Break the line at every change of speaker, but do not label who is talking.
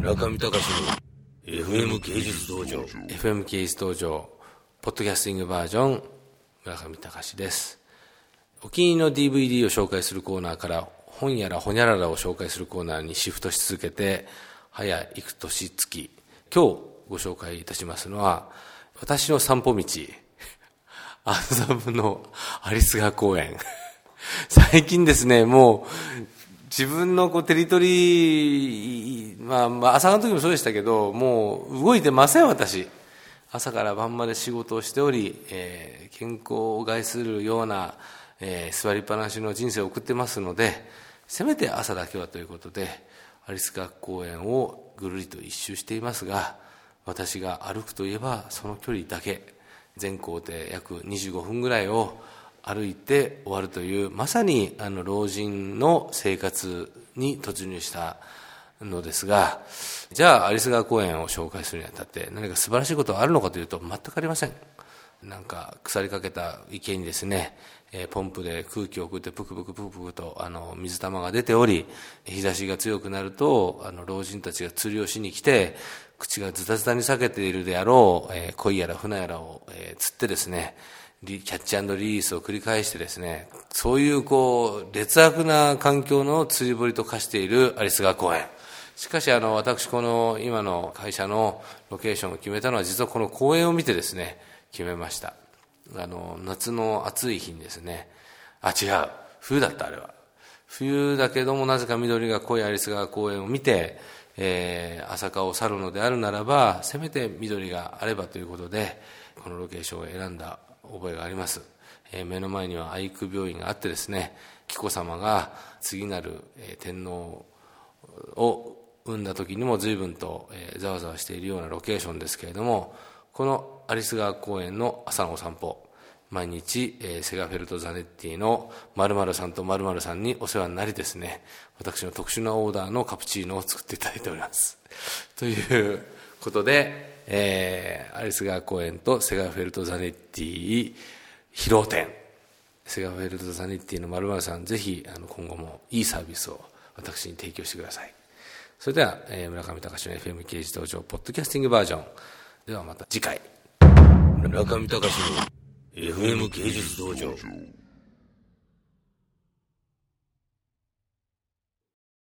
村上隆の FM 芸術道場。
FM 芸術道場ポッドキャスティングバージョン村上隆です。お気に入りの DVD を紹介するコーナーから本やらほにゃららを紹介するコーナーにシフトし続けて早幾年月。今日ご紹介いたしますのは私の散歩道麻布のアリス川公園。最近ですねもう自分のこうテリトリー、まあ、まあ、朝の時もそうでしたけど、もう動いてません、私。朝から晩まで仕事をしており、えー、健康を害するような、えー、座りっぱなしの人生を送ってますので、せめて朝だけはということで、アリス学公園をぐるりと一周していますが、私が歩くといえばその距離だけ、全行程約25分ぐらいを歩いて終わるというまさにあの老人の生活に突入したのですがじゃあ有栖川公園を紹介するにあたって何か素晴らしいことはあるのかというと全くありません。なんか腐りかけた池にですね、え、ポンプで空気を送ってプクプクプクプクとあの水玉が出ており日差しが強くなるとあの老人たちが釣りをしに来て口がズタズタに裂けているであろう、えー、鯉やら船やらを、えー、釣ってですねキャッチリリースを繰り返してですね、そういうこう、劣悪な環境の釣り堀と化している有栖川公園。しかしあの、私この今の会社のロケーションを決めたのは実はこの公園を見てですね、決めました。あの、夏の暑い日にですね、あ、違う。冬だった、あれは。冬だけどもなぜか緑が濃い有栖川公園を見て、えー、朝霞を去るのであるならば、せめて緑があればということで、このロケーションを選んだ覚えがあります、えー、目の前には愛育病院があってですね紀子さまが次なる、え、天皇を産んだ時にも随分と、え、ざわざわしているようなロケーションですけれどもこの有栖川公園の朝のお散歩毎日、えー、セガフェルト・ザネッティの〇〇さんと〇〇さんにお世話になりですね。私の特殊なオーダーのカプチーノを作っていただいております。ということでえー、アリス川公園とセガフェルト・ザネッティ披露展セガフェルト・ザネッティの丸々さんぜひあの今後もいいサービスを私に提供してください。それでは、えー、村上隆の FM 刑事道場ポッドキャスティングバージョン。ではまた次回。
村上隆の FM 芸術道場。